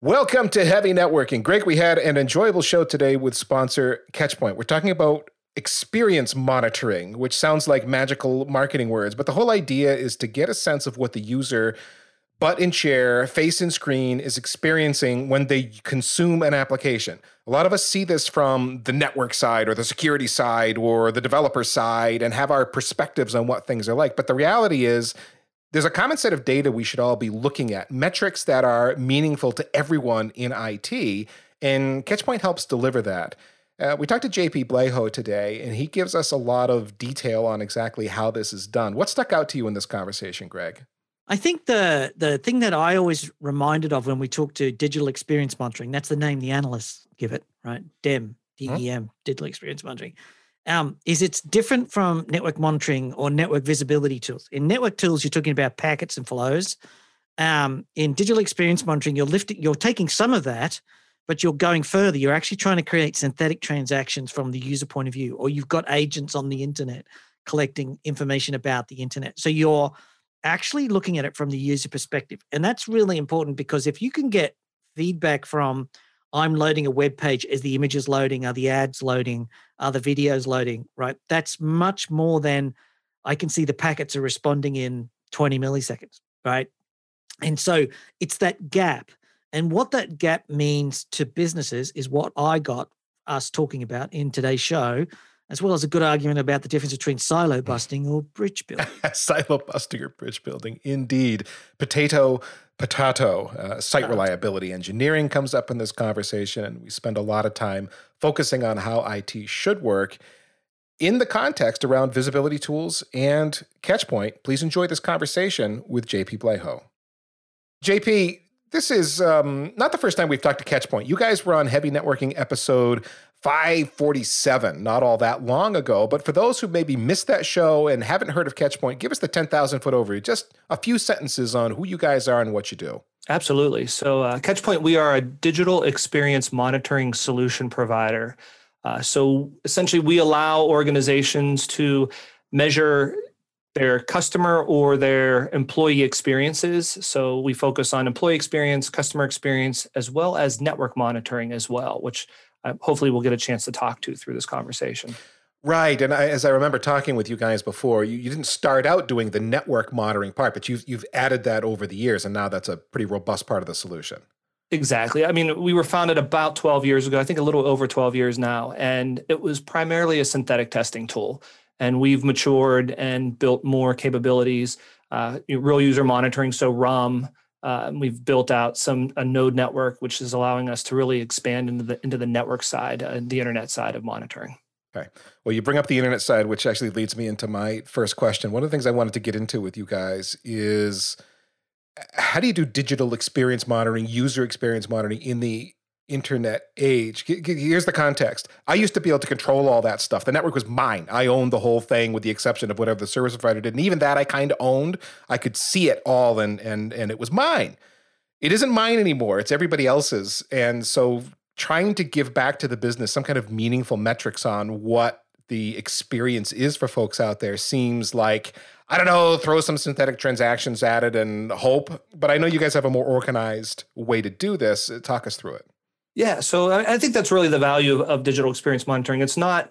Welcome to Heavy Networking. Greg, we had an enjoyable show today with sponsor Catchpoint. We're talking about experience monitoring, which sounds like magical marketing words, but the whole idea is to get a sense of what the user butt in chair, face in screen is experiencing when they consume an application. A lot of us see this from the network side or the security side or the developer side and have our perspectives on what things are like. But the reality is, there's a common set of data we should all be looking at, metrics that are meaningful to everyone in IT, and Catchpoint helps deliver that. Uh, we talked to JP Blaho today, and he gives us a lot of detail on exactly how this is done. What stuck out to you in this conversation, Greg? I think the the thing that I always reminded of when we talk to digital experience monitoring, that's the name the analysts give it, right? DEM, D-E-M, huh? digital experience monitoring um, is it's different from network monitoring or network visibility tools. In network tools, you're talking about packets and flows. Um, in digital experience monitoring, you're lifting, you're taking some of that, but you're going further. You're actually trying to create synthetic transactions from the user point of view, or you've got agents on the internet collecting information about the internet. So you're actually looking at it from the user perspective, and that's really important because if you can get feedback from I'm loading a web page as the image is loading, are the ads loading, are the videos loading, right? That's much more than I can see the packets are responding in 20 milliseconds, right? And so it's that gap. And what that gap means to businesses is what I got us talking about in today's show, as well as a good argument about the difference between silo busting or bridge building. silo busting or bridge building, indeed. Potato Potato, uh, site reliability engineering comes up in this conversation, and we spend a lot of time focusing on how IT should work in the context around visibility tools and Catchpoint. Please enjoy this conversation with JP Blaho. JP, this is um, not the first time we've talked to Catchpoint. You guys were on Heavy Networking episode 547 not all that long ago. But for those who maybe missed that show and haven't heard of Catchpoint, give us the 10,000 foot overview. Just a few sentences on who you guys are and what you do. Absolutely. So, uh, Catchpoint, we are a digital experience monitoring solution provider. Uh, so, essentially, we allow organizations to measure their customer or their employee experiences. So, we focus on employee experience, customer experience, as well as network monitoring as well, which uh, hopefully we'll get a chance to talk to through this conversation. Right, and I, as I remember talking with you guys before, you, you didn't start out doing the network monitoring part, but you've you've added that over the years, and now that's a pretty robust part of the solution. Exactly. I mean, we were founded about 12 years ago, I think a little over 12 years now, and it was primarily a synthetic testing tool. And we've matured and built more capabilities, uh, real user monitoring, so RUM, uh, we've built out some a node network, which is allowing us to really expand into the into the network side, uh, the internet side of monitoring. Okay. Well, you bring up the internet side, which actually leads me into my first question. One of the things I wanted to get into with you guys is how do you do digital experience monitoring, user experience monitoring in the internet age. Here's the context. I used to be able to control all that stuff. The network was mine. I owned the whole thing with the exception of whatever the service provider did. And even that I kind of owned. I could see it all and and and it was mine. It isn't mine anymore. It's everybody else's. And so trying to give back to the business some kind of meaningful metrics on what the experience is for folks out there seems like I don't know, throw some synthetic transactions at it and hope. But I know you guys have a more organized way to do this. Talk us through it. Yeah, so I think that's really the value of, of digital experience monitoring. It's not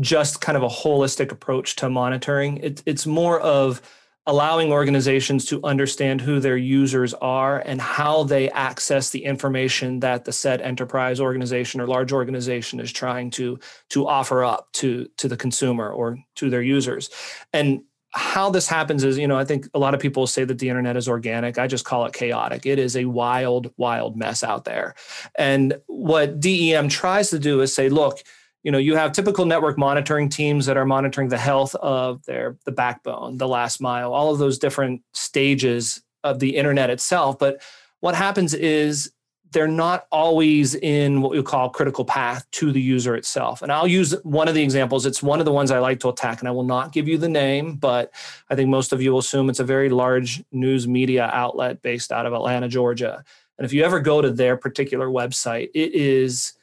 just kind of a holistic approach to monitoring. It, it's more of allowing organizations to understand who their users are and how they access the information that the said enterprise organization or large organization is trying to to offer up to to the consumer or to their users and how this happens is, you know, I think a lot of people say that the internet is organic. I just call it chaotic. It is a wild, wild mess out there. And what DEM tries to do is say, look, you know, you have typical network monitoring teams that are monitoring the health of their the backbone, the last mile, all of those different stages of the internet itself. But what happens is they're not always in what we call critical path to the user itself. And I'll use one of the examples. It's one of the ones I like to attack, and I will not give you the name, but I think most of you will assume it's a very large news media outlet based out of Atlanta, Georgia. And if you ever go to their particular website, it is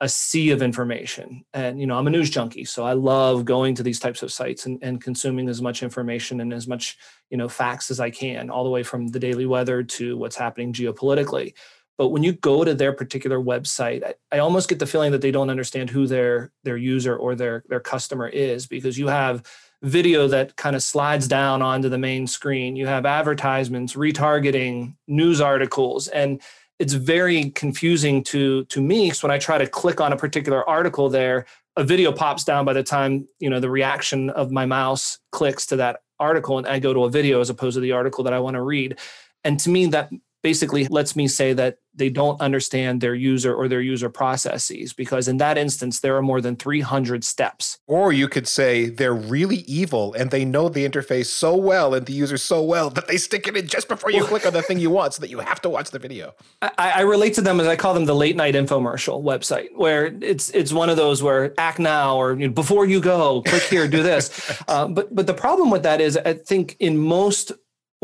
a sea of information. And you know, I'm a news junkie, so I love going to these types of sites and, and consuming as much information and as much, you know, facts as I can, all the way from the daily weather to what's happening geopolitically but when you go to their particular website I, I, almost get the feeling that they don't understand who their their user or their their customer is because you have video that kind of slides down onto the main screen. You have advertisements retargeting news articles. And it's very confusing to to me because when i try to click on a particular article there a video pops down by the time you know the reaction of my mouse clicks to that article and i go to a video as opposed to the article that i want to read. And to me that basically lets me say that they don't understand their user or their user processes because in that instance there are more than 300 steps. Or you could say they're really evil and they know the interface so well and the user so well that they stick it in just before you click on the thing you want so that you have to watch the video. I, I, relate to them as i call them the late night infomercial website where it's it's one of those where act now or you know, before you go click here do this. Uh, but but the problem with that is i think in most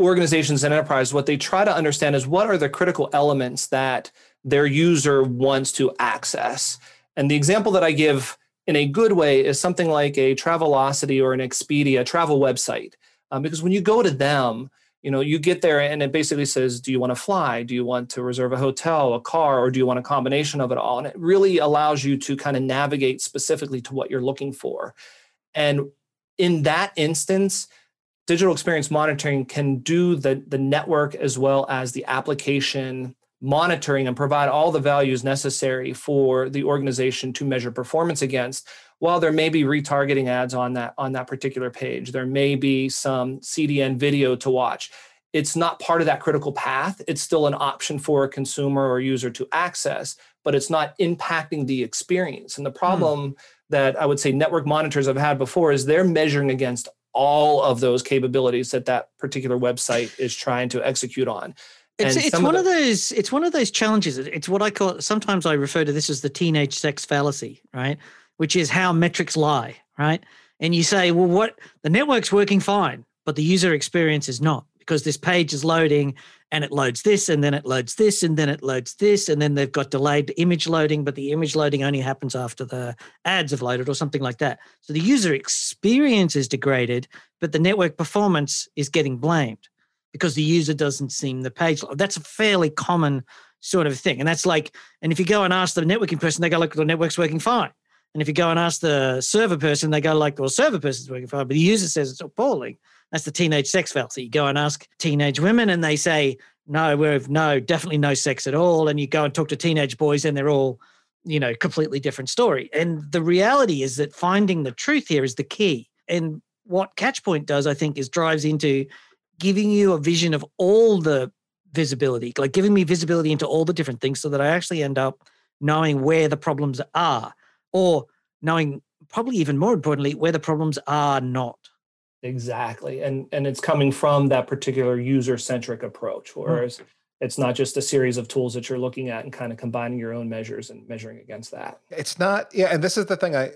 organizations and enterprise, what they try to understand is what are the critical elements that their user wants to access. And the example that I give in a good way is something like a Travelocity or an Expedia travel website. Um, because when you go to them, you know, you get there and it basically says, do you want to fly? Do you want to reserve a hotel, a car, or do you want a combination of it all? And it really allows you to kind of navigate specifically to what you're looking for. And in that instance, digital experience monitoring can do the, the network as well as the application monitoring and provide all the values necessary for the organization to measure performance against while there may be retargeting ads on that on that particular page there may be some cdn video to watch it's not part of that critical path it's still an option for a consumer or user to access but it's not impacting the experience and the hmm. problem mm. that i would say network monitors have had before is they're measuring against all of those capabilities that that particular website is trying to execute on. It's, it's one of, the, of those it's one of those challenges. It's what I call sometimes I refer to this as the teenage sex fallacy, right? Which is how metrics lie, right? And you say, well, what the network's working fine, but the user experience is not because this page is loading and it loads this and then it loads this and then it loads this and then they've got delayed image loading but the image loading only happens after the ads have loaded or something like that. So the user experience is degraded but the network performance is getting blamed because the user doesn't seem the page. That's a fairly common sort of thing. And that's like and if you go and ask the networking person they go look the network's working fine. And if you go and ask the server person they go like well server person's working fine but the user says it's appalling that's the teenage sex fallacy. You go and ask teenage women, and they say, "No, we've no, definitely no sex at all." And you go and talk to teenage boys, and they're all, you know, completely different story. And the reality is that finding the truth here is the key. And what Catchpoint does, I think, is drives into giving you a vision of all the visibility, like giving me visibility into all the different things, so that I actually end up knowing where the problems are, or knowing probably even more importantly where the problems are not Exactly. And and it's coming from that particular user-centric approach, hmm. whereas mm. it's not just a series of tools that you're looking at and kind of combining your own measures and measuring against that. It's not, yeah, and this is the thing I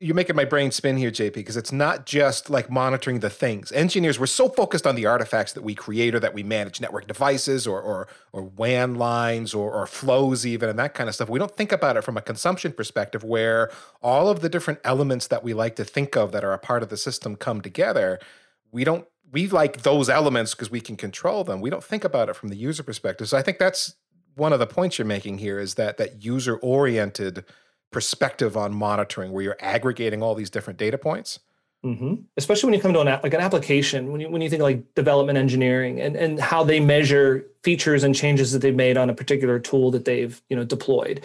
you're making my brain spin here, JP, because it's not just like monitoring the things. Engineers, we're so focused on the artifacts that we create or that we manage, network devices or or, or WAN lines or, or flows, even, and that kind of stuff. We don't think about it from a consumption perspective, where all of the different elements that we like to think of that are a part of the system come together. We don't we like those elements because we can control them. We don't think about it from the user perspective. So I think that's one of the points you're making here is that that user oriented perspective on monitoring where you're aggregating all these different data points. Mm-hmm. especially when you come to an like an application when you when you think like development engineering and and how they measure features and changes that they've made on a particular tool that they've you know deployed.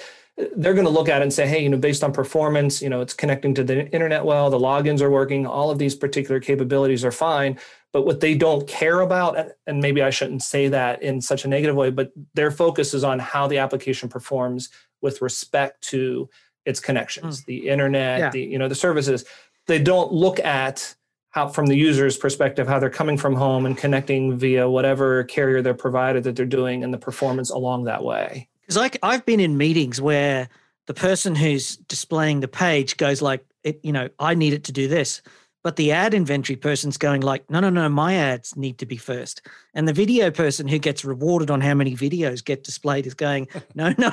They're going to look at it and say hey you know based on performance you know it's connecting to the internet well the logins are working all of these particular capabilities are fine. But what they don't care about and maybe i shouldn't say that in such a negative way but their focus is on how the application performs with respect to its connections, mm. the internet, yeah. the you know the services. They don't look at how from the user's perspective how they're coming from home and connecting via whatever carrier they're provided that they're doing and the performance along that way. Because like I've been in meetings where the person who's displaying the page goes like, it, you know, I need it to do this but the ad inventory person's going like no no no my ads need to be first and the video person who gets rewarded on how many videos get displayed is going no no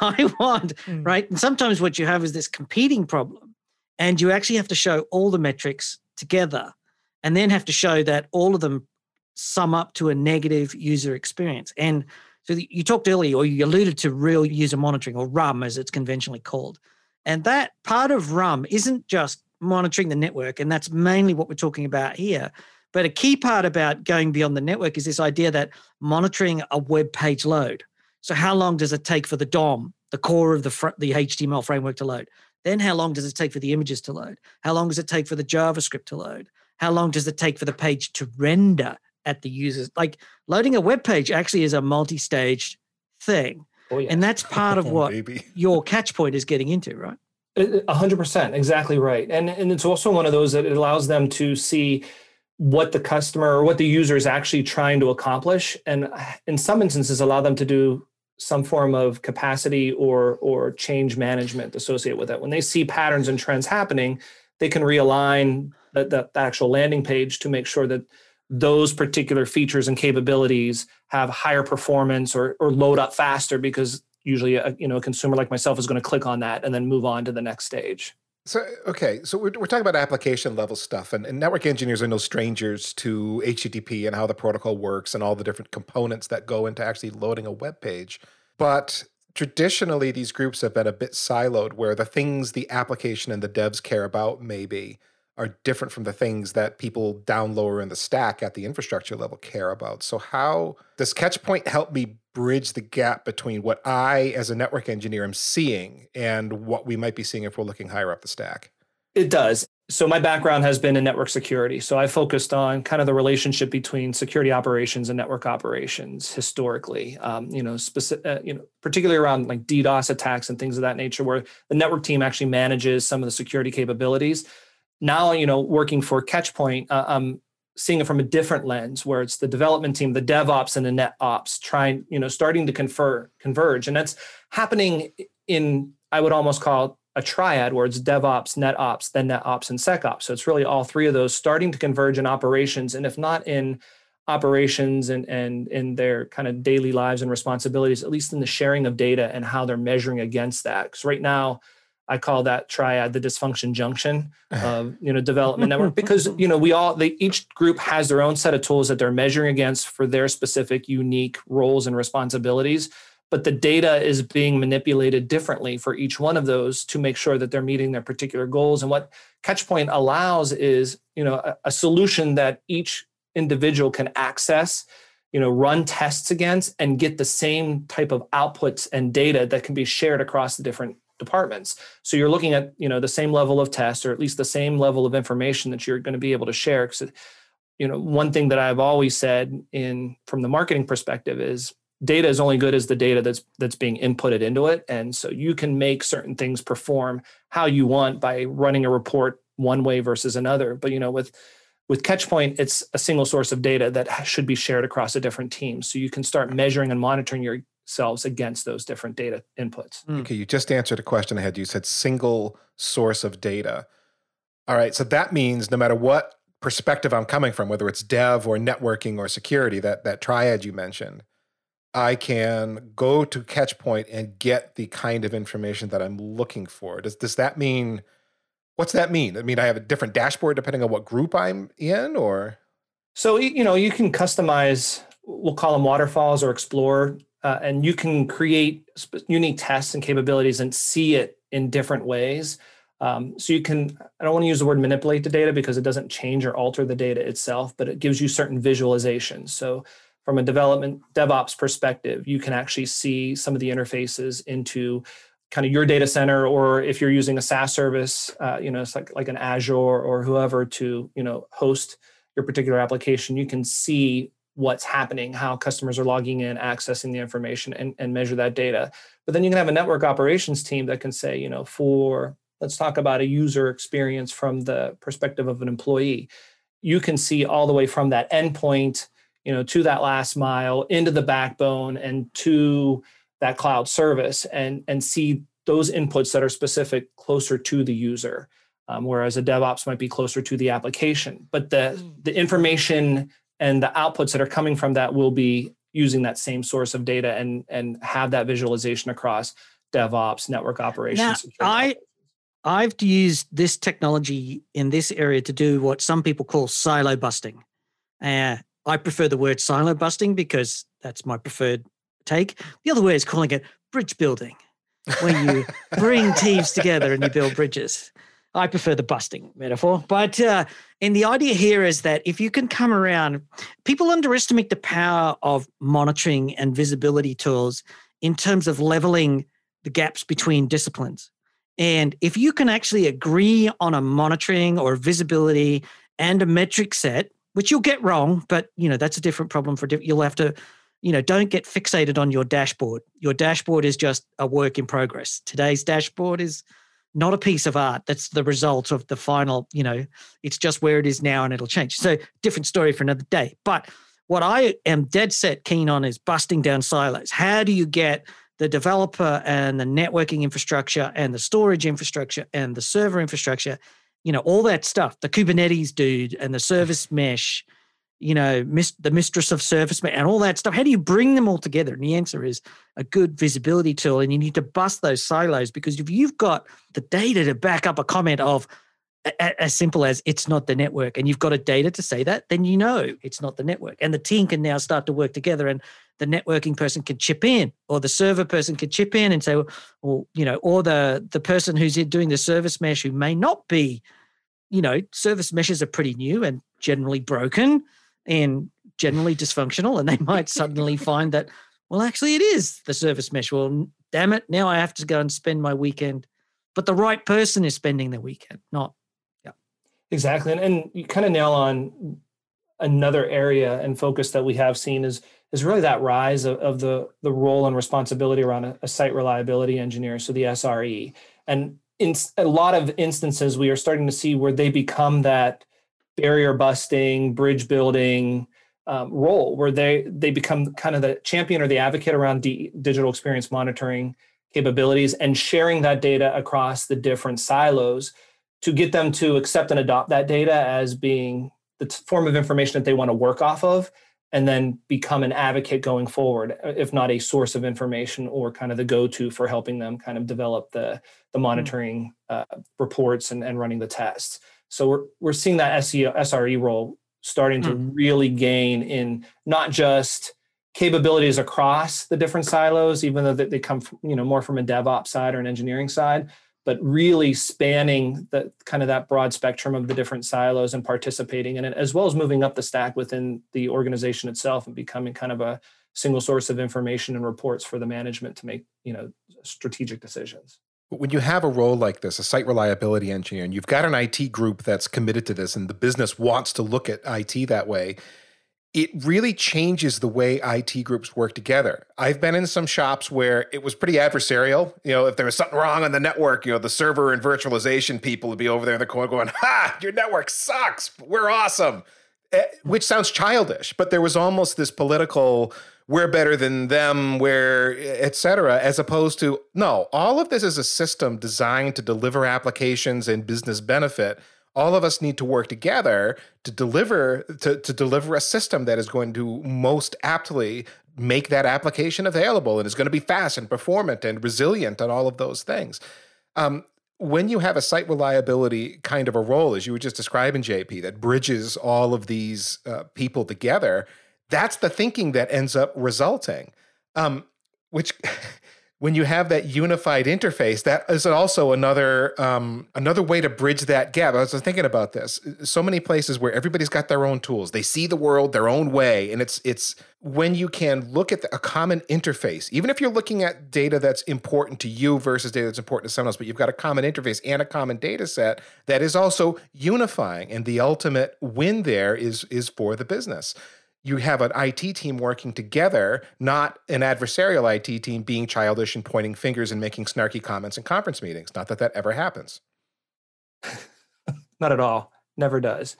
i want mm. right and sometimes what you have is this competing problem and you actually have to show all the metrics together and then have to show that all of them sum up to a negative user experience and So you talked earlier, or you alluded to real user monitoring, or RUM as it's conventionally called. And that part of RUM isn't just monitoring the network, and that's mainly what we're talking about here. But a key part about going beyond the network is this idea that monitoring a web page load. So how long does it take for the DOM, the core of the fr- the HTML framework to load? Then how long does it take for the images to load? How long does it take for the JavaScript to load? How long does it take for the page to render at the users? Like loading a web page actually is a multi-staged thing. Oh, yeah. And that's part of oh, what your Catchpoint is getting into, right? Uh, uh, a hundred percent, exactly right. And and it's also one of those that it allows them to see what the customer or what the user is actually trying to accomplish, and uh, in some instances, allow them to do some form of capacity or or change management associated with it. When they see patterns and trends happening, they can realign the, the, the actual landing page to make sure that those particular features and capabilities have higher performance or, or load up faster because usually a, you know a consumer like myself is going to click on that and then move on to the next stage so okay so we're, we're talking about application level stuff and, and network engineers are no strangers to http and how the protocol works and all the different components that go into actually loading a web page but traditionally these groups have been a bit siloed where the things the application and the devs care about maybe are different from the things that people down lower in the stack at the infrastructure level care about. So, how does Catchpoint help me bridge the gap between what I, as a network engineer, am seeing and what we might be seeing if we're looking higher up the stack? It does. So, my background has been in network security. So, I focused on kind of the relationship between security operations and network operations historically. Um, you know, specific, uh, you know, particularly around like DDoS attacks and things of that nature, where the network team actually manages some of the security capabilities now you know working for catchpoint uh, i'm seeing it from a different lens where it's the development team the devops and the net ops trying you know starting to confer converge. And that's happening in i would almost call a triad where it's devops net ops then net ops and secops. So it's really all three of those starting to converge in operations and if not in operations and and in their kind of daily lives and responsibilities at least in the sharing of data and how they're measuring against that. Because right now I call that triad the dysfunction junction uh-huh. of you know development network. Because you know we all they each group has their own set of tools that they're measuring against for their specific unique roles and responsibilities. But the data is being manipulated differently for each one of those to make sure that they're meeting their particular goals. And what catchpoint allows is you know a, a solution that each individual can access you know run tests against and get the same type of outputs and data that can be shared across the different departments. So you're looking at you know the same level of tests or at least the same level of information that you're going to be able to share because you know one thing that i've always said in from the marketing perspective is data is only good as the data that's that's being inputted into it. And so you can make certain things perform how you want by running a report one way versus another. But you know with with catchpoint it's a single source of data that should be shared across a different team. So you can start measuring and monitoring your selves against those different data inputs. Hmm. Okay, you just answered a question I had. You said single source of data. All right, so that means no matter what perspective I'm coming from, whether it's dev or networking or security, that that triad you mentioned, I can go to Catchpoint and get the kind of information that I'm looking for. Does does that mean what's that mean? I mean, I have a different dashboard depending on what group I'm in, or so you know you can customize. We'll call them waterfalls or explore uh, and you can create unique tests and capabilities and see it in different ways. Um, so you can, I don't want to use the word manipulate the data because it doesn't change or alter the data itself, but it gives you certain visualizations. So from a development DevOps perspective, you can actually see some of the interfaces into kind of your data center, or if you're using a SaaS service, uh, you know, it's like like an Azure or whoever to you know host your particular application. You can see what's happening, how customers are logging in, accessing the information, and, and measure that data. But then you can have a network operations team that can say, you know, for let's talk about a user experience from the perspective of an employee. You can see all the way from that endpoint, you know, to that last mile, into the backbone, and to that cloud service, and and see those inputs that are specific closer to the user. Um, whereas a DevOps might be closer to the application. But the mm. the information and the outputs that are coming from that will be using that same source of data and and have that visualization across DevOps, network operations. Now, I I've used this technology in this area to do what some people call silo busting. Uh, I prefer the word silo busting because that's my preferred take. The other way is calling it bridge building, where you bring teams together and you build bridges. I prefer the busting metaphor. But uh, and the idea here is that if you can come around, people underestimate the power of monitoring and visibility tools in terms of leveling the gaps between disciplines. And if you can actually agree on a monitoring or visibility and a metric set, which you'll get wrong, but you know that's a different problem for you'll have to, you know, don't get fixated on your dashboard. Your dashboard is just a work in progress. Today's dashboard is not a piece of art. That's the result of the final, you know, it's just where it is now and it'll change. So, different story for another day. But what I am dead set keen on is busting down silos. How do you get the developer and the networking infrastructure and the storage infrastructure and the server infrastructure, you know, all that stuff, the Kubernetes dude and the service mesh, you know, mis- the mistress of service and all that stuff. How do you bring them all together? And the answer is a good visibility tool. And you need to bust those silos because if you've got the data to back up a comment of, as simple as it's not the network and you've got a data to say that then you know it's not the network and the team can now start to work together and the networking person can chip in or the server person can chip in and say well, you know or the the person who's doing the service mesh who may not be you know service meshes are pretty new and generally broken and generally dysfunctional and they might suddenly find that well actually it is the service mesh. Well damn it now i have to go and spend my weekend. But the right person is spending the weekend not yeah. Exactly and, and you kind of nail on another area and focus that we have seen is is really that rise of, of the the role and responsibility around a, a, site reliability engineer, so the SRE. And in a lot of instances, we are starting to see where they become that barrier busting, bridge building um, role, where they they become kind of the champion or the advocate around D, digital experience monitoring capabilities and sharing that data across the different silos to get them to accept and adopt that data as being the form of information that they want to work off of and then become an advocate going forward uh, if not a source of information or kind of the go-to for helping them kind of develop the the hmm. monitoring uh, reports and, and running the tests so we're, we're seeing that SEO, sre role starting to mm. really gain in not just capabilities across the different silos even though they come from, you know more from a devops side or an engineering side but really spanning the kind of that broad spectrum of the different silos and participating in it, as well as moving up the stack within the organization itself and becoming kind of a single source of information and reports for the management to make you know strategic decisions. When you have a role like this, a site reliability engineer, and you've got an IT group that's committed to this, and the business wants to look at IT that way, it really changes the way IT groups work together. I've been in some shops where it was pretty adversarial. You know, if there was something wrong on the network, you know, the server and virtualization people would be over there in the corner going, "Ha, your network sucks. We're awesome." Eh, which sounds childish, but there was almost this political we're better than them, we're etc. as opposed to no, all of this is a system designed to deliver applications and business benefit all of us need to work together to deliver to, to deliver a system that is going to most aptly make that application available and is going to be fast and performant and resilient and all of those things. Um, when you have a site reliability kind of a role, as you were just describing, JP, that bridges all of these uh, people together, that's the thinking that ends up resulting. Um, which when you have that unified interface, that is also another um, another way to bridge that gap. I was thinking about this. So many places where everybody's got their own tools, they see the world their own way, and it's it's when you can look at the, a common interface, even if you're looking at data that's important to you versus data that's important to someone else, but you've got a common interface and a common data set that is also unifying, and the ultimate win there is is for the business you have an IT team working together, not an adversarial IT team being childish and pointing fingers and making snarky comments in conference meetings. Not that that ever happens. not at all. Never does.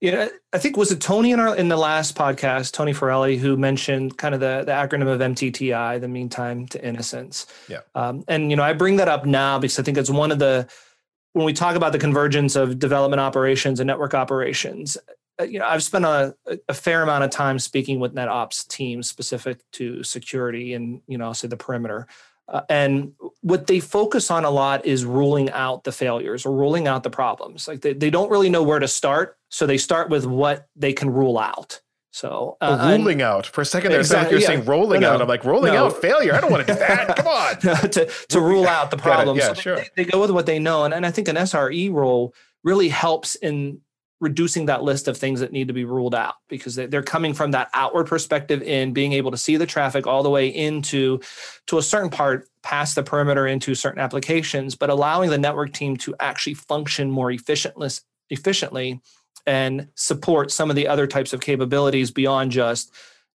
You know, I think was it Tony in our in the last podcast, Tony Farelli, who mentioned kind of the the acronym of MTTI, the meantime to innocence. Yeah. Um, and you know, I bring that up now because I think it's one of the when we talk about the convergence of development operations and network operations, you know, I've spent a, a fair amount of time speaking with NetOps teams specific to security and, you know, I'll say the perimeter. Uh, and what they focus on a lot is ruling out the failures or ruling out the problems. Like they, they don't really know where to start. So they start with what they can rule out. So uh, oh, ruling out for a second there, exactly, you're yeah. saying rolling no, no, out. I'm like rolling no. out failure. I don't want to do that. Come on, to to rule out the problems. Yeah, so sure. They, they, go with what they know, and, and I think an SRE role really helps in reducing that list of things that need to be ruled out because they're coming from that outward perspective in being able to see the traffic all the way into to a certain part past the perimeter into certain applications but allowing the network team to actually function more efficiently and support some of the other types of capabilities beyond just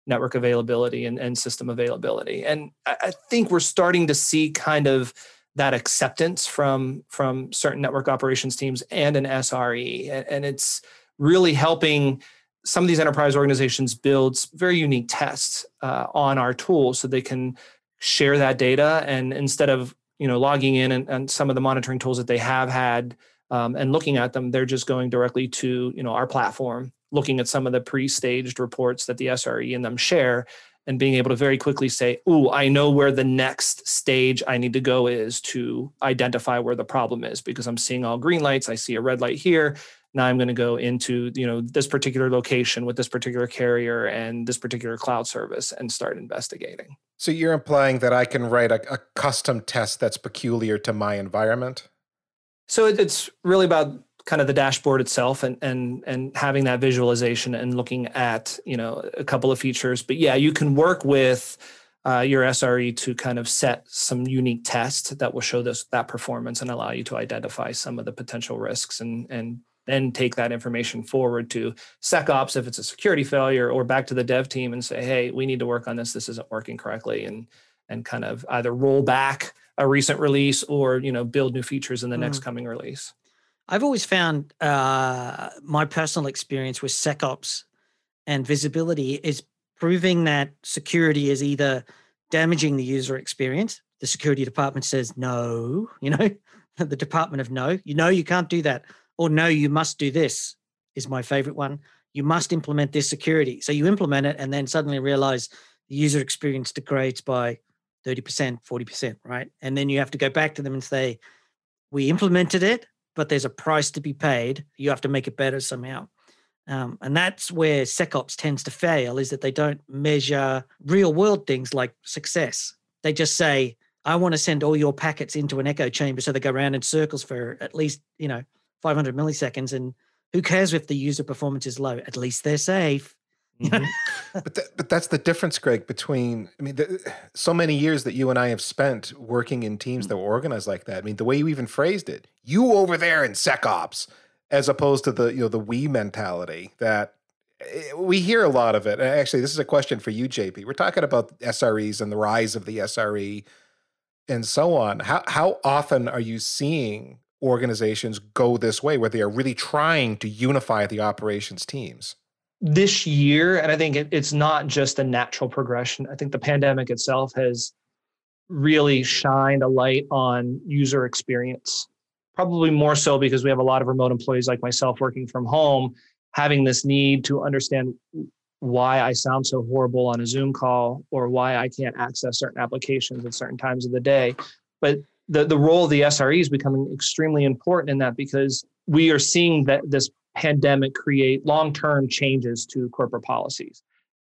network availability and, and system availability. And I think we're starting to see kind of that acceptance from from certain network operations teams and an SRE, and, it's really helping some of these enterprise organizations build very unique tests uh, on our tools so they can share that data and instead of you know logging in and, and some of the monitoring tools that they have had um, and looking at them they're just going directly to you know our platform looking at some of the pre-staged reports that the sre and them share and being able to very quickly say, "Ooh, I know where the next stage I need to go is to identify where the problem is because I'm seeing all green lights, I see a red light here. Now I'm going to go into, you know, this particular location with this particular carrier and this particular cloud service and start investigating." So you're implying that I can write a, a custom test that's peculiar to my environment? So it's really about kind of the dashboard itself and and and having that visualization and looking at you know a couple of features but yeah you can work with uh, your SRE to kind of set some unique tests that will show this that performance and allow you to identify some of the potential risks and and then take that information forward to SecOps if it's a security failure or back to the dev team and say, hey, we need to work on this. This isn't working correctly, and and kind of either roll back a recent release or you know build new features in the mm. next coming release. I've always found uh, my personal experience with SecOps and visibility is proving that security is either damaging the user experience. The security department says no, you know, the department of no, you know, you can't do that, or no, you must do this. Is my favorite one. You must implement this security. So you implement it and then suddenly realize the user experience degrades by 30%, 40%, right? And then you have to go back to them and say, we implemented it, but there's a price to be paid. You have to make it better somehow. Um, and that's where SecOps tends to fail is that they don't measure real world things like success. They just say, I want to send all your packets into an echo chamber so they go around in circles for at least, you know, 500 milliseconds. And who cares if the user performance is low? At least they're safe. Mm-hmm. but th- but that's the difference, Greg. Between I mean, the, so many years that you and I have spent working in teams that were organized like that. I mean, the way you even phrased it, you over there in SecOps, as opposed to the you know the we mentality that eh, we hear a lot of it. And actually, this is a question for you, JP. We're talking about SREs and the rise of the SRE and so on. How how often are you seeing organizations go this way, where they are really trying to unify the operations teams? This year, and I think it, it's not just a natural progression. I think the pandemic itself has really shined a light on user experience, probably more so because we have a lot of remote employees like myself working from home, having this need to understand why I sound so horrible on a Zoom call or why I can't access certain applications at certain times of the day. But the, the role of the SRE is becoming extremely important in that because we are seeing that this pandemic create long-term changes to corporate policies.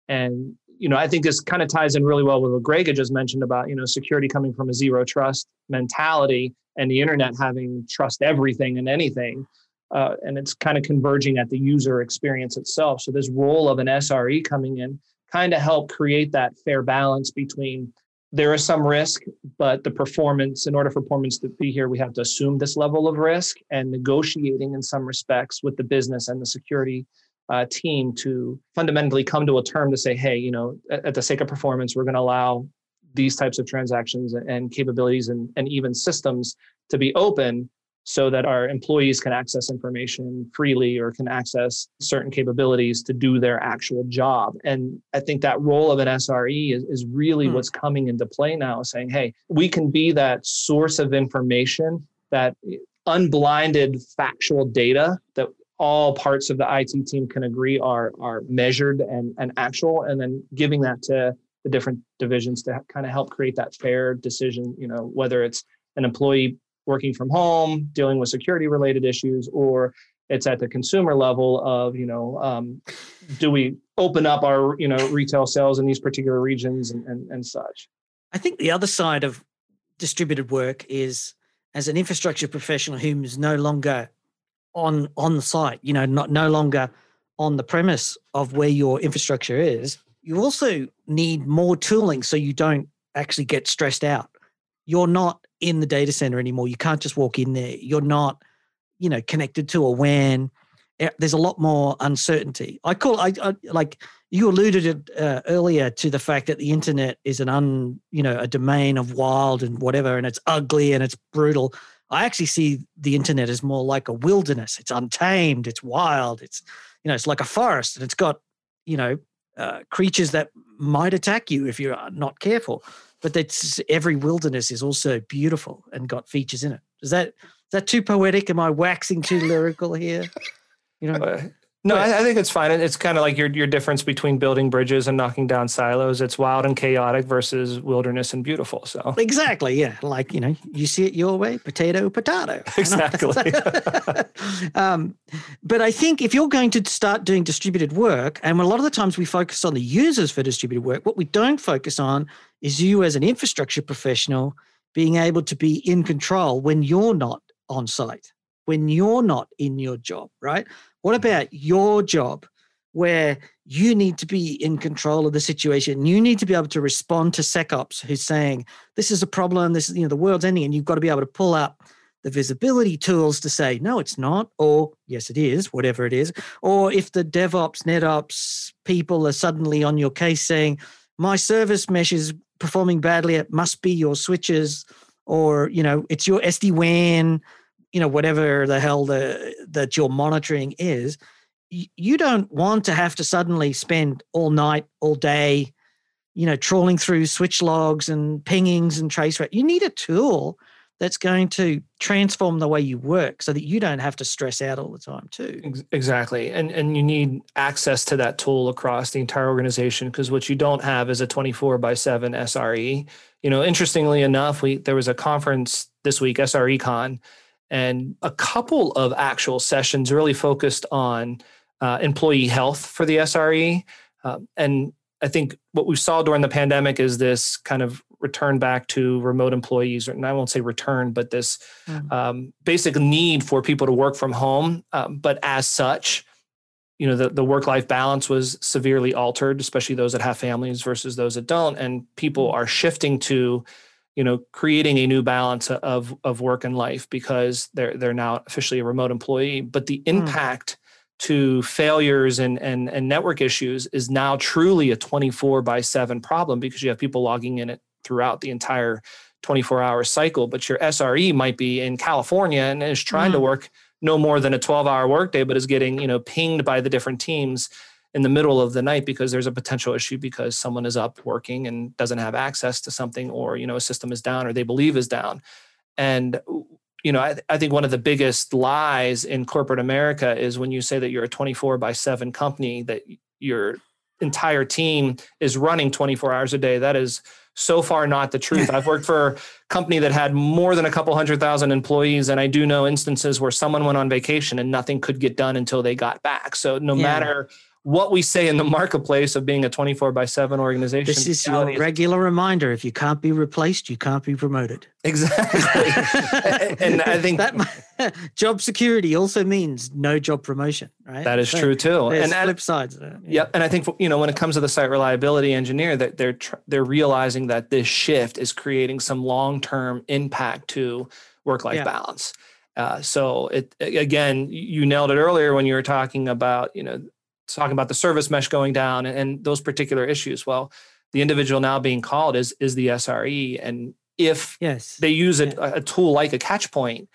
And you know i think this kind of ties in really well with what greg had just mentioned about you know security coming from a zero trust mentality and the internet having trust everything and anything uh, and it's kind of converging at the user experience itself. So this role of an sre coming in kind of help create that fair balance between there is some risk, but the performance, in order for performance to be here, we have to assume this level of risk and negotiating in some respects with the business and the security uh, team to fundamentally come to a term to say, hey, you know, at, at the sake of performance, we're going to allow these types of transactions and capabilities and, and even systems to be open so that our employees can access information freely or can access certain capabilities to do their actual job. And I think that role of an SRE is, is really hmm. what's coming into play now, saying, hey, we can be that source of information, that unblinded factual data that all parts of the IT team can agree are, are measured and, and actual, and then giving that to the different divisions to kind of help create that fair decision, you know, whether it's an employee working from home, dealing with security related issues, or It's at the consumer level of, you know, um, do we open up our, you know, retail sales in these particular regions and, and, and such? I think the other side of distributed work is as an infrastructure professional who is no longer on on the site, you know, not no longer on the premise of where your infrastructure is, you also need more tooling so you don't actually get stressed out. You're not in the data center anymore. You can't just walk in there. You're not, you know, connected to a WAN. There's a lot more uncertainty. I call I, I like you alluded uh, earlier to the fact that the internet is an un, you know, a domain of wild and whatever, and it's ugly and it's brutal. I actually see the internet as more like a wilderness. It's untamed. It's wild. It's, you know, it's like a forest, and it's got, you know, uh, creatures that might attack you if you're not careful. But that's every wilderness is also beautiful and got features in it. Is that is that too poetic? Am I waxing too lyrical here? You know, no, I, I, think it's fine. It's kind of like your your difference between building bridges and knocking down silos. It's wild and chaotic versus wilderness and beautiful. So exactly, yeah. Like you know, you see it your way, potato, potato. Exactly. um, but I think if you're going to start doing distributed work, and a lot of the times we focus on the users for distributed work, what we don't focus on is you as an infrastructure professional being able to be in control when you're not on site, when you're not in your job, right? What about your job where you need to be in control of the situation? You need to be able to respond to SecOps who's saying, this is a problem, this is, you know, the world's ending, and you've got to be able to pull up the visibility tools to say, no, it's not, or yes, it is, whatever it is. Or if the DevOps, NetOps people are suddenly on your case saying, my service mesh is performing badly, it must be your switches, or, you know, it's your SD WAN you know whatever the hell the that you're monitoring is you don't want to have to suddenly spend all night all day you know trawling through switch logs and pingings and traceroute you need a tool that's going to transform the way you work so that you don't have to stress out all the time too. Exactly and and you need access to that tool across the entire organization because what you don't have is a 24 by 7 sre you know interestingly enough we there was a conference this week srecon and a couple of actual sessions really focused on uh, employee health for the SRE. Uh, and I think what we saw during the pandemic is this kind of return back to remote employees, and I won't say return, but this mm. um, basic need for people to work from home. Um, but as such, you know, the, the work life balance was severely altered, especially those that have families versus those that don't. And people mm. are shifting to you know creating a new balance of of work and life because they're they're now officially a remote employee but the hmm. impact mm. to failures and, and and network issues is now truly a 24 by 7 problem because you have people logging in it throughout the entire 24 hour cycle but your SRE might be in California and is trying mm. to hmm. work no more than a 12 hour workday but is getting you know pinged by the different teams in the middle of the night because there's a potential issue because someone is up working and doesn't have access to something or you know a system is down or they believe is down and you know I, I think one of the biggest lies in corporate america is when you say that you're a 24 by 7 company that your entire team is running 24 hours a day that is so far not the truth. I've worked for a company that had more than a couple hundred thousand employees, and I do know instances where someone went on vacation and nothing could get done until they got back. So no yeah. matter what we say in the marketplace of being a 24 by 7 organization. This is your regular reminder. If you can't be replaced, you can't be promoted. Exactly. and I think that job security also means no job promotion, right? That is so true too. and flip sides. Yeah. Yep. And I think, you know, when it comes to the site reliability engineer, that they're, they're realizing that this shift is creating some long-term impact to work-life yeah. balance. Uh, so it again, you nailed it earlier when you were talking about, you know, talking about the service mesh going down and, and those particular issues. Well, the individual now being called is is the SRE, and if yes. they use a, a tool like a Catchpoint,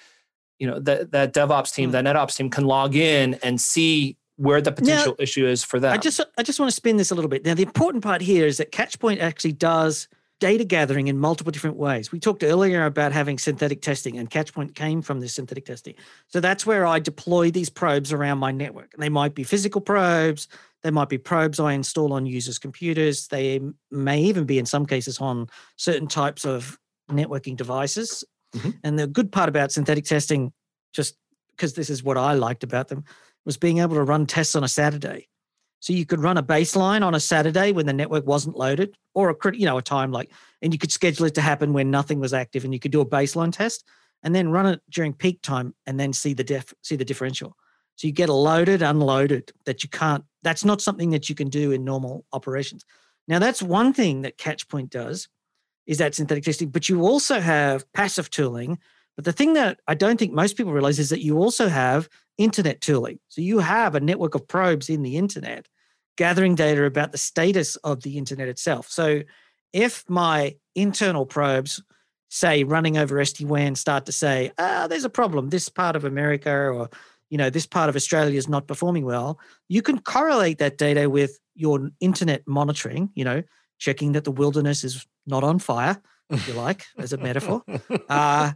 you know that that DevOps team, mm. that NetOps team can log in and see where the potential now, issue is for them. I just I just want to spin this a little bit. Now, the important part here is that Catchpoint actually does data gathering in multiple different ways. We talked earlier about having synthetic testing, and Catchpoint came from this synthetic testing. So that's where I deploy these probes around my network. And they might be physical probes, they might be probes I install on users' computers, they may even be, in some cases, on certain types of networking devices. Mm-hmm. And the good part about synthetic testing, just because this is what I liked about them, was being able to run tests on a Saturday. So you could run a baseline on a Saturday when the network wasn't loaded, or a you know a time like, and you could schedule it to happen when nothing was active, and you could do a baseline test, and then run it during peak time, and then see the def see the differential. So you get a loaded, unloaded that you can't. That's not something that you can do in normal operations. Now that's one thing that Catchpoint does, is that synthetic testing. But you also have passive tooling. But the thing that I don't think most people realize is that you also have internet tooling. So you have a network of probes in the internet gathering data about the status of the internet itself. So if my internal probes, say running over SD-WAN, start to say, ah, there's a problem, this part of America or you know this part of Australia is not performing well, you can correlate that data with your internet monitoring, you know, checking that the wilderness is not on fire, if you like, as a metaphor, uh,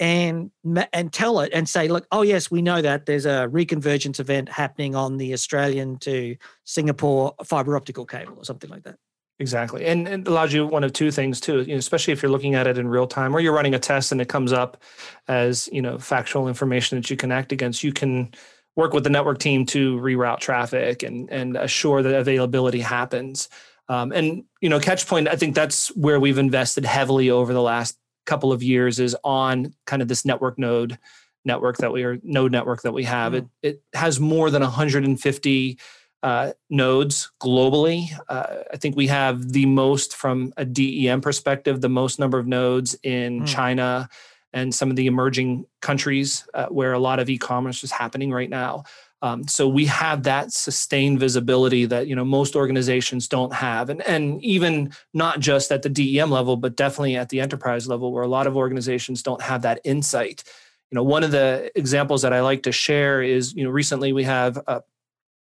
and and tell it and say, look, oh yes, we know that there's a reconvergence event happening on the Australian to Singapore fiber optical cable or something like that. Exactly, and, it allows you one of two things too. You know, especially if you're looking at it in real time, or you're running a test and it comes up as you know factual information that you can act against. You can work with the network team to reroute traffic and and assure that availability happens. Um, and you know, Catchpoint, I think that's where we've invested heavily over the last couple of years is on kind of this network node network that we are node network that we have. Mm. It it has more than 150 uh, nodes globally. Uh, I think we have the most from a DEM perspective, the most number of nodes in mm. China and some of the emerging countries uh, where a lot of e-commerce is happening right now. Um, so we have that sustained visibility that you know most organizations don't have, and and even not just at the DEM level, but definitely at the enterprise level, where a lot of organizations don't have that insight. You know, one of the examples that I like to share is you know recently we have a,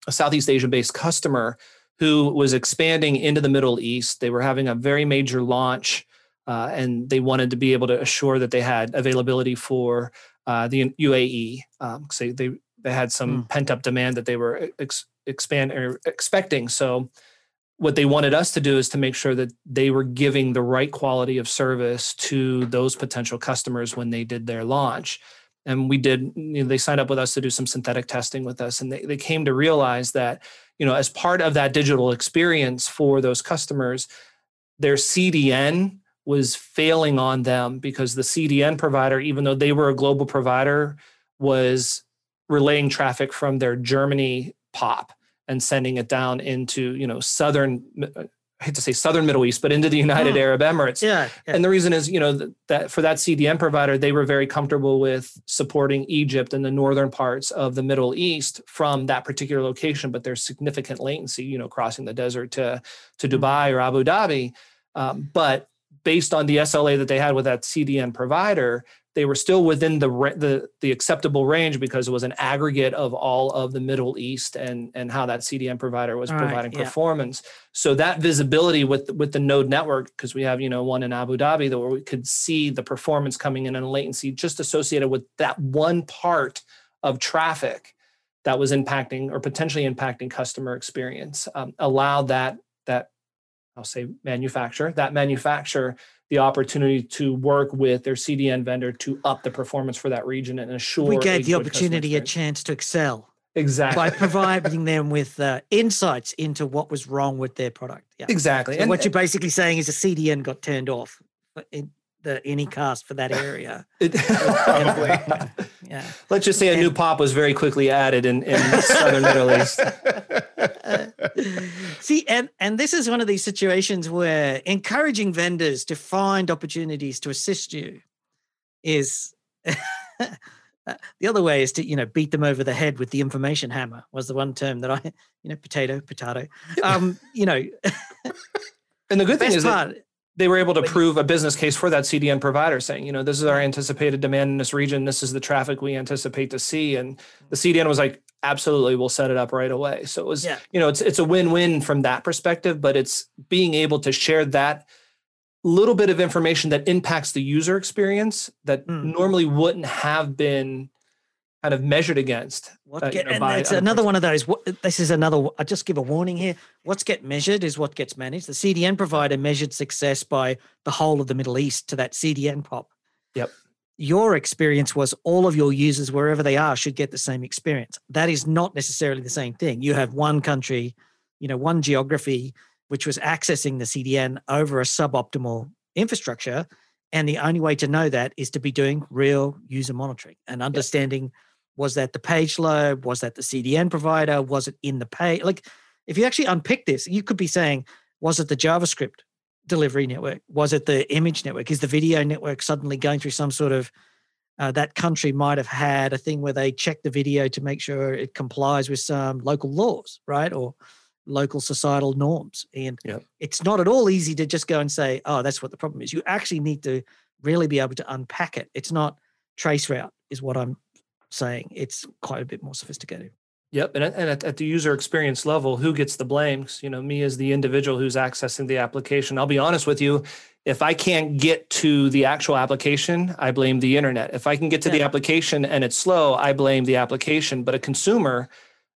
a Southeast Asia based customer who was expanding into the Middle East. They were having a very major launch. Uh, and they wanted to be able to assure that they had availability for uh, the UAE. Um, so they they had some mm. pent up demand that they were ex- expand or expecting. So what they wanted us to do is to make sure that they were giving the right quality of service to those potential customers when they did their launch. And we did, you know, they signed up with us to do some synthetic testing with us. And they, they came to realize that, you know, as part of that digital experience for those customers, their CDN was failing on them because the CDN provider, even though they were a global provider, was relaying traffic from their Germany POP and sending it down into you know southern I hate to say southern Middle East, but into the United oh, Arab Emirates. Yeah, yeah, And the reason is, you know, that, that, for that CDN provider, they were very comfortable with supporting Egypt and the northern parts of the Middle East from that particular location, but there's significant latency, you know, crossing the desert to to mm-hmm. Dubai or Abu Dhabi. Um, but based on the SLA that they had with that CDN provider, they were still within the, the the acceptable range because it was an aggregate of all of the Middle East and and how that CDN provider was all providing right, yeah. performance. So that visibility with with the node network, because we have you know one in Abu Dhabi that where we could see the performance coming in and latency just associated with that one part of traffic that was impacting or potentially impacting customer experience um, allowed that that I'll say manufacturer that manufacturer the opportunity to work with their CDN vendor to up the performance for that region and assure. We gave the opportunity a chance to excel. Exactly. By providing them with uh, insights into what was wrong with their product. Yeah. Exactly. So and what you're basically saying is a CDN got turned off in the any cost for that area. It, yeah. Let's just say a and, new pop was very quickly added in, in the southern Middle East. see, and and this is one of these situations where encouraging vendors to find opportunities to assist you is the other way is to you know beat them over the head with the information hammer was the one term that I you know potato potato um you know and the good thing is part, that they were able to prove a business case for that CDN provider saying, you know, this is our anticipated demand in this region. This is the traffic we anticipate to see. And the CDN was like, absolutely, we'll set it up right away. So it was, yeah. you know, it's it's a win-win from that perspective, but it's being able to share that little bit of information that impacts the user experience that mm. normally wouldn't have been kind of measured against. What uh, get, you know, and it's another person. one of those. What, this is another. I just give a warning here. What's get measured is what gets managed. The CDN provider measured success by the whole of the Middle East to that CDN pop. Yep. your experience was all of your users, wherever they are, should get the same experience. That is not necessarily the same thing. You have one country, you know, one geography, which was accessing the CDN over a suboptimal infrastructure. And the only way to know that is to be doing real user monitoring and understanding was that the page load, was that the CDN provider, was it in the page? Like, if you actually unpick this, you could be saying, was it the JavaScript delivery network? Was it the image network? Is the video network suddenly going through some sort of uh, that country might have had a thing where they check the video to make sure it complies with some local laws, right? Or local societal norms. And yep. it's not at all easy to just go and say, oh, that's what the problem is. You actually need to really be able to unpack it. It's not traceroute, is what I'm saying. It's quite a bit more sophisticated. Yep, and, and at, at, the user experience level, who gets the blame? You know, me as the individual who's accessing the application. I'll be honest with you, if I can't get to the actual application, I blame the internet. If I can get to yeah. the application and it's slow, I blame the application. But a consumer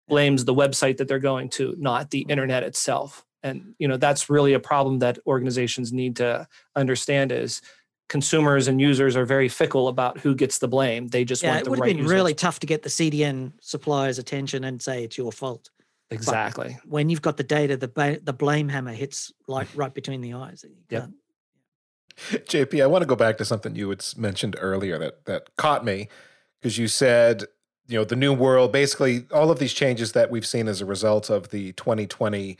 blames the website that they're going to, not the internet itself. And you know, that's really a problem that organizations need to understand is consumers and users are very fickle about who gets the blame. They just yeah, want the right. It would have been users. really tough to get the CDN suppliers' attention and say it's your fault. Exactly. But when you've got the data, the ba- the blame hammer hits like right between the eyes. Yeah. JP, I want to go back to something you had mentioned earlier that that caught me because you said, you know, the new world, basically all of these changes that we've seen as a result of the 2020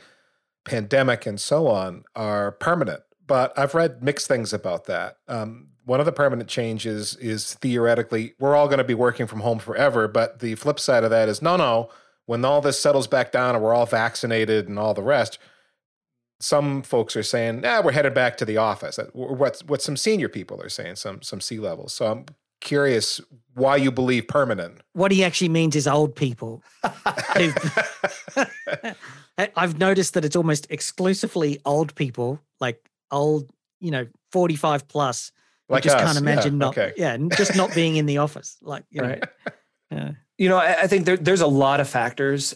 pandemic and so on are permanent but I've read mixed things about that. Um, one of the permanent changes is theoretically we're all going to be working from home forever, but the flip side of that is no, no. When all this settles back down and we're all vaccinated and all the rest, some folks are saying, "Yeah, we're headed back to the office." What what some senior people are saying, some some C levels. So I'm curious why you believe permanent. What he actually means is old people. I've noticed that it's almost exclusively old people, like old, you know, 45 plus. Like just us. can't imagine yeah, not, okay. yeah, just not being in the office. Like, you right. know, yeah. You know, I, I think there, there's a lot of factors.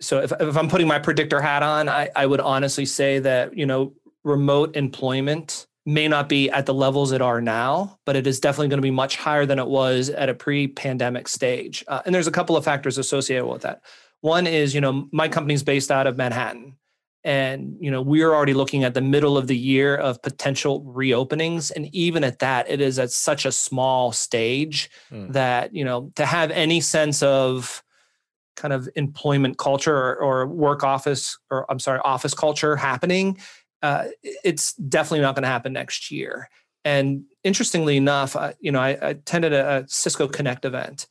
So if, if I'm putting my predictor hat on, I, I would honestly say that, you know, remote employment may not be at the levels it are now, but it is definitely going to be much higher than it was at a pre-pandemic stage. Uh, and there's a couple of factors associated with that. One is, you know, my company's based out of Manhattan and you know we're already looking at the middle of the year of potential reopenings and even at that it is at such a small stage mm. that you know to have any sense of kind of employment culture or, or work office or i'm sorry office culture happening uh, it's definitely not going to happen next year and interestingly enough uh, you know I, I attended a, a cisco connect event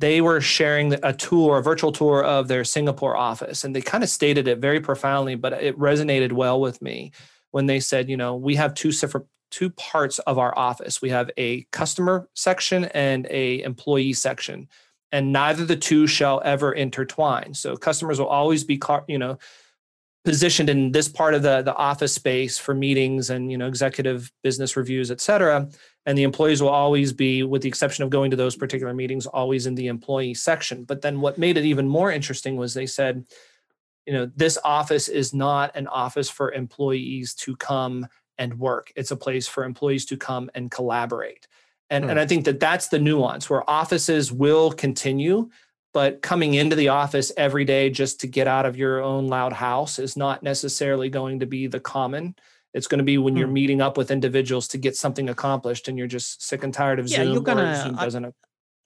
they were sharing a tour, a virtual tour of their Singapore office. And they kind of stated it very profoundly, but it resonated well with me when they said, you know, we have two separate two parts of our office. We have a customer section and a employee section. And neither the two shall ever intertwine. So customers will always be, you know, positioned in this part of the, the office space for meetings and you know executive business reviews et cetera and the employees will always be with the exception of going to those particular meetings always in the employee section. But then what made it even more interesting was they said you know this office is not an office for employees to come and work. It's a place for employees to come and collaborate. And, hmm. and i think that that's the nuance where offices will continue but coming into the office every day just to get out of your own loud house is not necessarily going to be the common it's going to be when you're hmm. meeting up with individuals to get something accomplished and you're just sick and tired of yeah, zoom you're gonna, zoom doesn't I,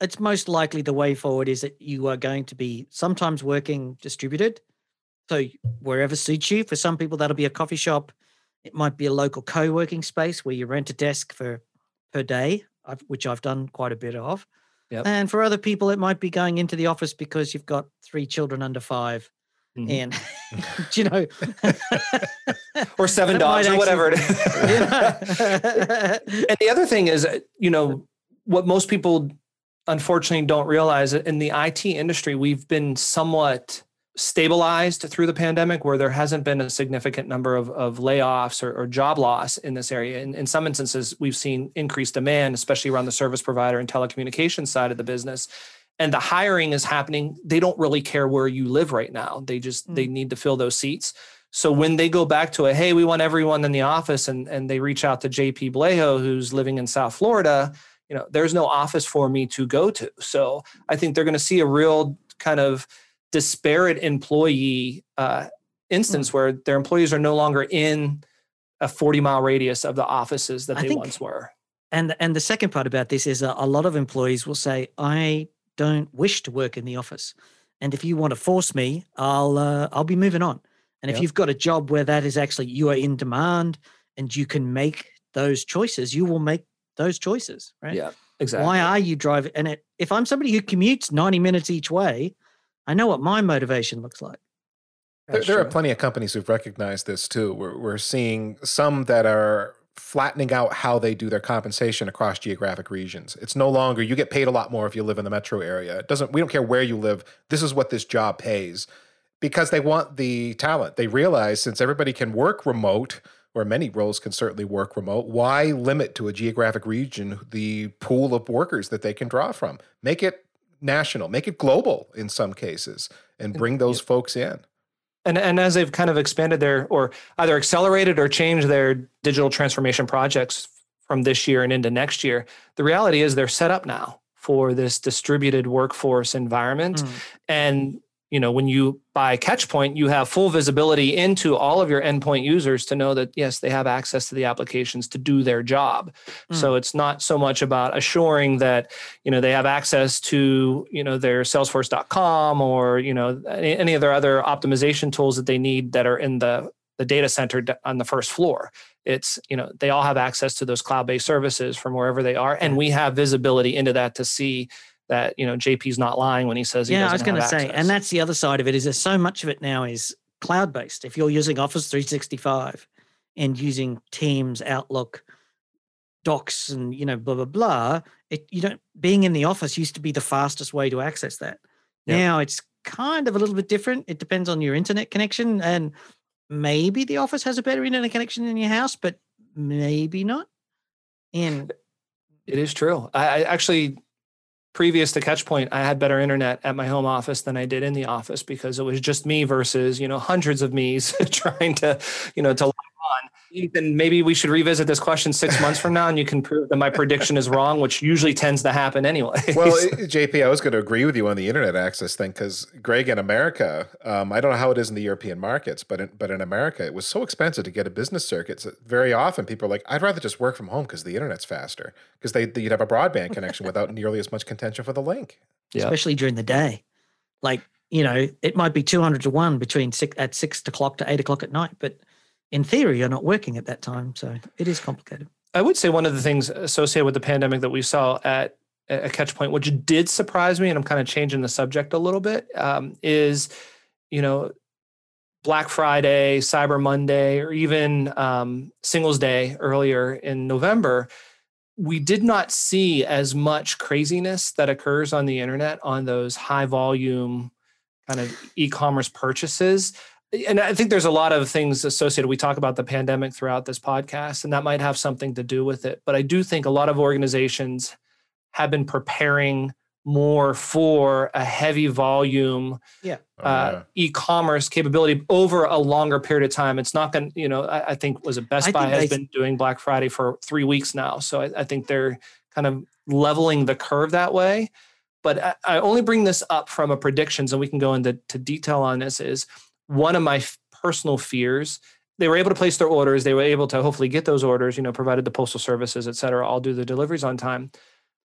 it's most likely the way forward is that you are going to be sometimes working distributed. So wherever suits you. For some people that'll be a coffee shop. It might be a local co-working space where you rent a desk for per day which i've done quite a bit of. Yep. And for other people, it might be going into the office because you've got three children under 5 mm-hmm. and you know, or seven dogs or whatever it is. and the other thing is, you know, what most people unfortunately don't realize in the IT industry, we've been somewhat stabilized through the pandemic where there hasn't been a significant number of, of layoffs or, or job loss in this area. In, in some instances, we've seen increased demand, especially around the service provider and telecommunications side of the business. And the hiring is happening. They don't really care where you live right now. They just mm. they need to fill those seats. So when they go back to a hey, we want everyone in the office, and and they reach out to JP Blaho, who's living in South Florida, you know there's no office for me to go to so i think they're going to see a real kind of disparate employee uh, instance mm. where their employees are no longer in a 40 mile radius of the offices that they think, once were and and the second part about this is a, a lot of employees will say i don't wish to work in the office and if you want to force me i'll uh, i'll be moving on and yep. if you've got a job where that is actually you are in demand and you can make those choices you will make those choices, right? Yeah, exactly. Why are you driving? And it, if I'm somebody who commutes 90 minutes each way, I know what my motivation looks like. There, there are plenty of companies who've recognized this too. We're, we're seeing some that are flattening out how they do their compensation across geographic regions. It's no longer you get paid a lot more if you live in the metro area. It doesn't we don't care where you live. This is what this job pays because they want the talent. They realize since everybody can work remote, or many roles can certainly work remote, why limit to a geographic region the pool of workers that they can draw from? Make it national, make it global in some cases, and bring those yeah. folks in. And, and as they've kind of expanded their, or either accelerated or changed their digital transformation projects from this year and into next year, the reality is they're set up now for this distributed workforce environment. Mm. And you know when you buy catchpoint you have full visibility into all of your endpoint users to know that yes they have access to the applications to do their job. Mm. so it's not so much about assuring that you know they have access to you know their salesforce.com or you know any, any of their other optimization tools that they need that are in the the data center on the first floor. It's you know they all have access to those cloud-based services from wherever they are and we have visibility into that to see that you know JP's not lying when he says he yeah. I was going to say, and that's the other side of it. Is there's so much of it now is cloud based. If you're using Office 365 and using Teams, Outlook, Docs, and you know blah blah blah, it you don't being in the office used to be the fastest way to access that. Yep. Now it's kind of a little bit different. It depends on your internet connection, and maybe the office has a better internet connection in your house, but maybe not. And it is true. I, I actually previous to Catchpoint, I had better internet at my home office than I did in the office because it was just me versus, you know, hundreds of me's trying to, you know, to log on. Ethan, maybe we should revisit this question six months from now and you can prove that my prediction is wrong, which usually tends to happen anyway. well, JP, I was going to agree with you on the internet access thing because Greg in America, um, I don't know how it is in the European markets, but in, but in America, it was so expensive to get a business circuit. So very often people are like, I'd rather just work from home because the internet's faster because they you'd have a broadband connection without nearly as much contention for the link. Yeah. Especially during the day. Like, you know, it might be 200 to 1 between six, at 6 o'clock to 8 o'clock at night, but – in theory, you're not working at that time. So it is complicated. I would say one of the things associated with the pandemic that we saw at a Catchpoint, which did surprise me, and I'm kind of changing the subject a little bit, um, is, you know, Black Friday, Cyber Monday, or even um, Singles Day earlier in November, we did not see as much craziness that occurs on the internet on those high volume kind of e-commerce purchases and I think there's a lot of things associated. We talk about the pandemic throughout this podcast, and that might have something to do with it. But I do think a lot of organizations have been preparing more for a heavy volume yeah. Oh, uh, yeah. e-commerce capability over a longer period of time. It's not going to, you know, I, I, think was a Best I Buy has been doing Black Friday for three weeks now. So I, I, think they're kind of leveling the curve that way. But I, I only bring this up from a predictions, and we can go into detail on this. Is one of my personal fears they were able to place their orders they were able to hopefully get those orders you know provided the postal services et cetera all do the deliveries on time.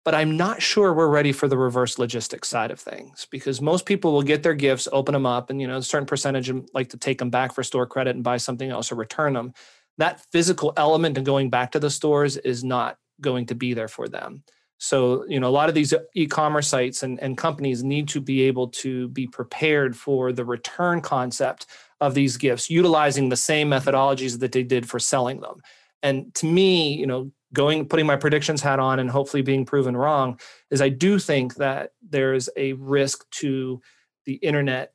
But i'm not sure we're ready for the reverse logistics side of things because most people will get their gifts open them up and you know a certain percentage like to take them back for store credit and buy something else or return them that physical element of going back to the stores is not going to be there for them so, you know, a lot of these e-commerce sites and, and companies need to be able to be prepared for the return concept of these gifts, utilizing the same methodologies that they did for selling them. And to me, you know, going putting my predictions hat on and hopefully being proven wrong is I do think that there's a risk to the internet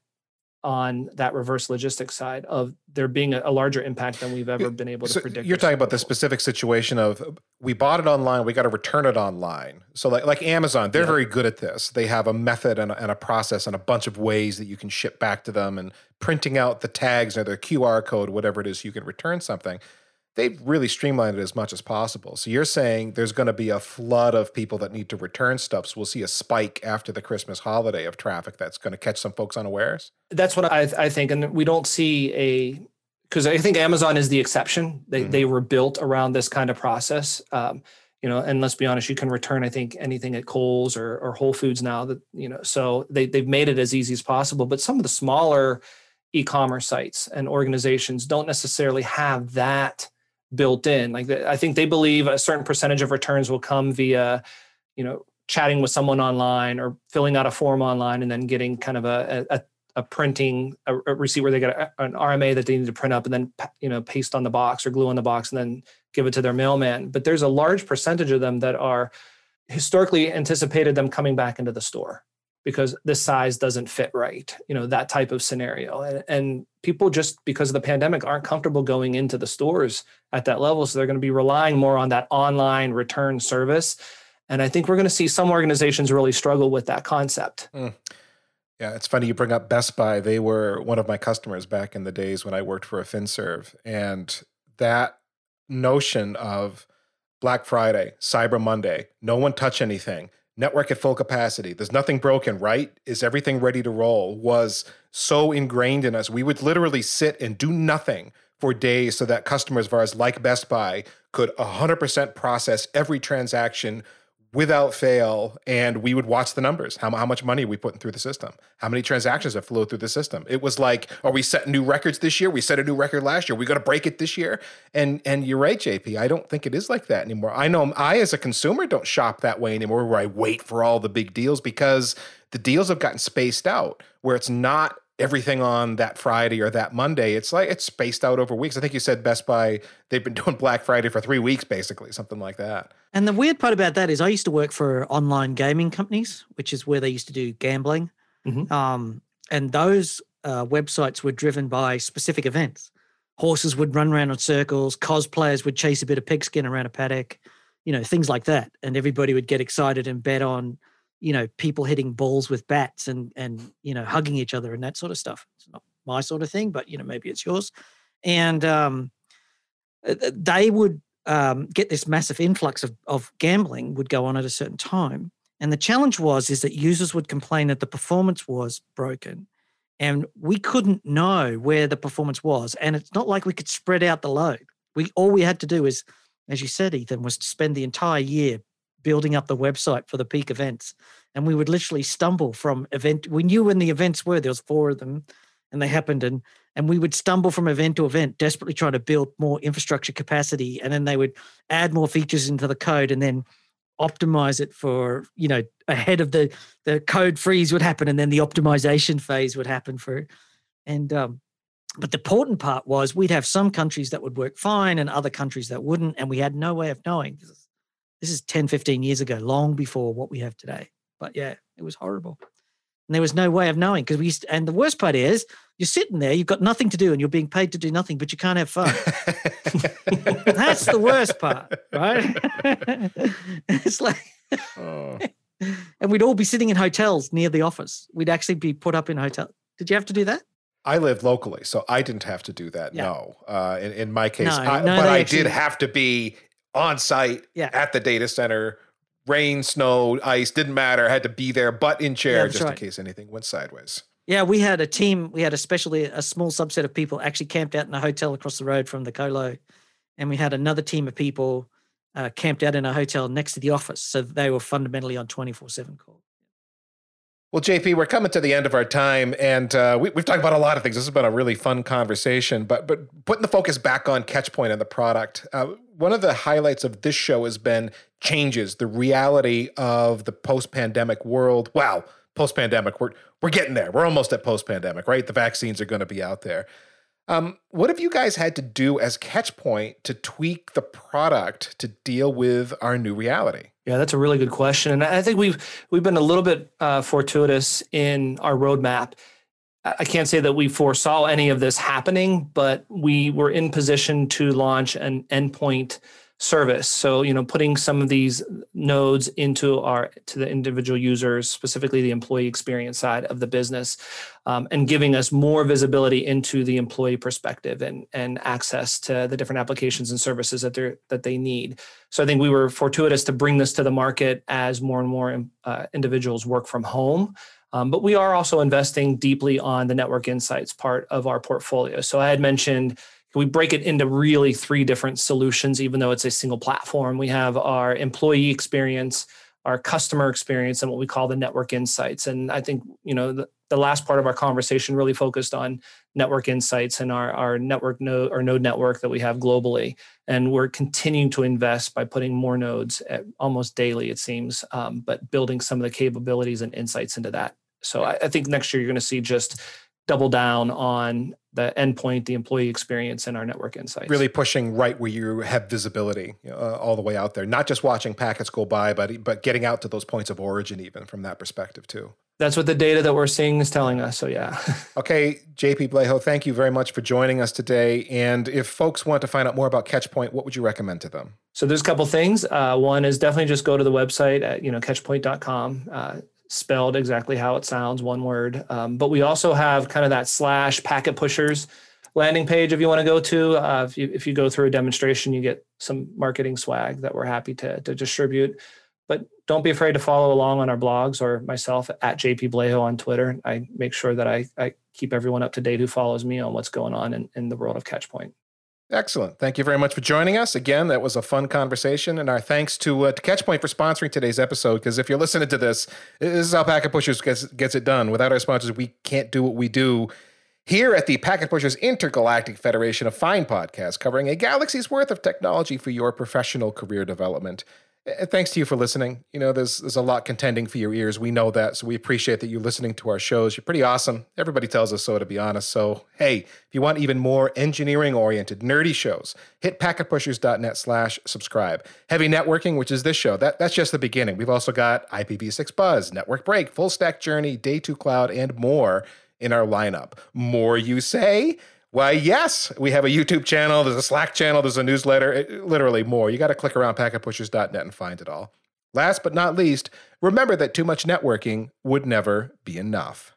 on that reverse logistics side of there being a, larger impact than we've ever been able to so predict. You're talking about the specific situation of we bought it online, we got to return it online. So like like Amazon, they're yeah. very good at this. They have a method and a, and a, process and a bunch of ways that you can ship back to them and printing out the tags or the QR code, whatever it is, you can return something. They've really streamlined it as much as possible. So you're saying there's going to be a flood of people that need to return stuff. So we'll see a spike after the Christmas holiday of traffic that's going to catch some folks unawares. That's what I, I think, and we don't see a because I think Amazon is the exception. They mm-hmm. they were built around this kind of process. Um, you know, and let's be honest, you can return I think anything at Kohl's or, or Whole Foods now that you know. So they they've made it as easy as possible. But some of the smaller e-commerce sites and organizations don't necessarily have that built in. Like I think they believe a certain percentage of returns will come via, you know, chatting with someone online or filling out a form online and then getting kind of a, a, a printing a, a, receipt where they get a, an RMA that they need to print up and then you know paste on the box or glue on the box and then give it to their mailman. But there's a large percentage of them that are historically anticipated them coming back into the store because the size doesn't fit right you know that type of scenario. And, and, people just because of the pandemic aren't comfortable going into the stores at that level. So they're going to be relying more on that online return service. And i think we're going to see some organizations really struggle with that concept. Mm. yeah it's funny you bring up best buy. They were one of my customers back in the days when i worked for a finserv. And that notion of black friday cyber monday no one touch anything network at full capacity. There's nothing broken, right? Is everything ready to roll? Was so ingrained in us. We would literally sit and do nothing for days so that customers of ours, like Best Buy, could 100% process every transaction without fail and we would watch the numbers how, how much money are we putting through the system how many transactions have flowed through the system. It was like are we setting new records this year? We set a new record last year. We going to break it this year. And and you're right jp i don't think it is like that anymore. I know i as a consumer don't shop that way anymore where i wait for all the big deals because the deals have gotten spaced out where it's not everything on that Friday or that Monday. It's like it's spaced out over weeks. I think you said Best Buy, they've been doing Black Friday for three weeks, basically, something like that. And the weird part about that is I used to work for online gaming companies, which is where they used to do gambling. Mm-hmm. Um, and those uh, websites were driven by specific events. Horses would run around in circles, cosplayers would chase a bit of pigskin around a paddock, you know, things like that. And everybody would get excited and bet on you know people hitting balls with bats and and you know hugging each other and that sort of stuff. It's not my sort of thing but you know maybe it's yours. And um, they would um, get this massive influx of, of gambling would go on at a certain time. And the challenge was is that users would complain that the performance was broken. And we couldn't know where the performance was. And it's not like we could spread out the load. We all we had to do is as you said ethan was to spend the entire year building up the website for the peak events. And we would literally stumble from event. We knew when the events were, there was four of them and they happened. And, and we would stumble from event to event, desperately trying to build more infrastructure capacity. And then they would add more features into the code and then optimize it for, you know, ahead of the, the code freeze would happen. And then the optimization phase would happen for, and, um, but the important part was we'd have some countries that would work fine and other countries that wouldn't. And we had no way of knowing. This is 10, 15 years ago, long before what we have today. But yeah, it was horrible. And there was no way of knowing because we used to, and the worst part is you're sitting there, you've got nothing to do and you're being paid to do nothing, but you can't have fun. That's the worst part, right? it's like, oh. and we'd all be sitting in hotels near the office. We'd actually be put up in hotel. Did you have to do that? I lived locally, so I didn't have to do that. Yeah. No, uh, in, in my case, no, I, no, but I actually, did have to be on site yeah. at the data center. Rain, snow, ice, didn't matter. Had to be there, butt in chair, yeah, just right. in case anything went sideways. Yeah, we had a team. We had especially a small subset of people actually camped out in a hotel across the road from the colo, and we had another team of people uh, camped out in a hotel next to the office. So they were fundamentally on twenty four seven call. Well, JP, we're coming to the end of our time, and uh, we, have talked about a lot of things. This has been a really fun conversation, but but putting the focus back on Catchpoint and the product. Uh, one of the highlights of this show has been changes, the reality of the post-pandemic world. Wow, post-pandemic, we're we're getting there. We're almost at post-pandemic, right? The vaccines are going to be out there. Um, what have you guys had to do as Catchpoint to tweak the product to deal with our new reality? Yeah, that's a really good question, and I think we've we've been a little bit uh, fortuitous in our roadmap. I can't say that we foresaw any of this happening, but we were in position to launch an endpoint service. So, you know, putting some of these nodes into our to the individual users, specifically the employee experience side of the business, um, and giving us more visibility into the employee perspective and and access to the different applications and services that they that they need. So, I think we were fortuitous to bring this to the market as more and more uh, individuals work from home. Um, but we are also investing deeply on the network insights part of our portfolio. So I had mentioned we break it into really three different solutions, even though it's a single platform. We have our employee experience, our customer experience, and what we call the network insights. And I think you know the, the last part of our conversation really focused on network insights and our, our network node or node network that we have globally. And we're continuing to invest by putting more nodes almost daily, it seems, um, but building some of the capabilities and insights into that. So I, I think next year you're going to see just double down on the endpoint, the employee experience, and our network insights. Really pushing right where you have visibility uh, all the way out there. Not just watching packets go by, but but getting out to those points of origin, even from that perspective too. That's what the data that we're seeing is telling us. So yeah. okay, JP Blaho, thank you very much for joining us today. And if folks want to find out more about Catchpoint, what would you recommend to them? So there's a couple things. Uh, one is definitely just go to the website at you know catchpoint.com. Uh, spelled exactly how it sounds, one word. Um, but we also have kind of that slash packet pushers landing page if you want to go to. Uh, if, you, if you go through a demonstration, you get some marketing swag that we're happy to, to distribute. But don't be afraid to follow along on our blogs or myself at JP Blaho on Twitter. I make sure that I, I keep everyone up to date who follows me on what's going on in, in the world of Catchpoint. Excellent. Thank you very much for joining us. Again, that was a fun conversation. And our thanks to, uh, to Catchpoint for sponsoring today's episode. Because if you're listening to this, this is how Packet Pushers gets, gets it done. Without our sponsors, we can't do what we do here at the Packet Pushers Intergalactic Federation of Fine podcasts, covering a galaxy's worth of technology for your professional career development. Thanks to you for listening. You know, there's there's a lot contending for your ears. We know that, so we appreciate that you're listening to our shows. You're pretty awesome. Everybody tells us so, to be honest. So, hey, if you want even more engineering-oriented, nerdy shows, hit packetpushers.net slash subscribe. Heavy networking, which is this show, that, that's just the beginning. We've also got IPv6 Buzz, Network Break, Full Stack Journey, Day 2 Cloud, and more in our lineup. More, you say? Why, yes, we have a YouTube channel, there's a Slack channel, there's a newsletter, it, literally more. You got to click around packetpushers.net and find it all. Last but not least, remember that too much networking would never be enough.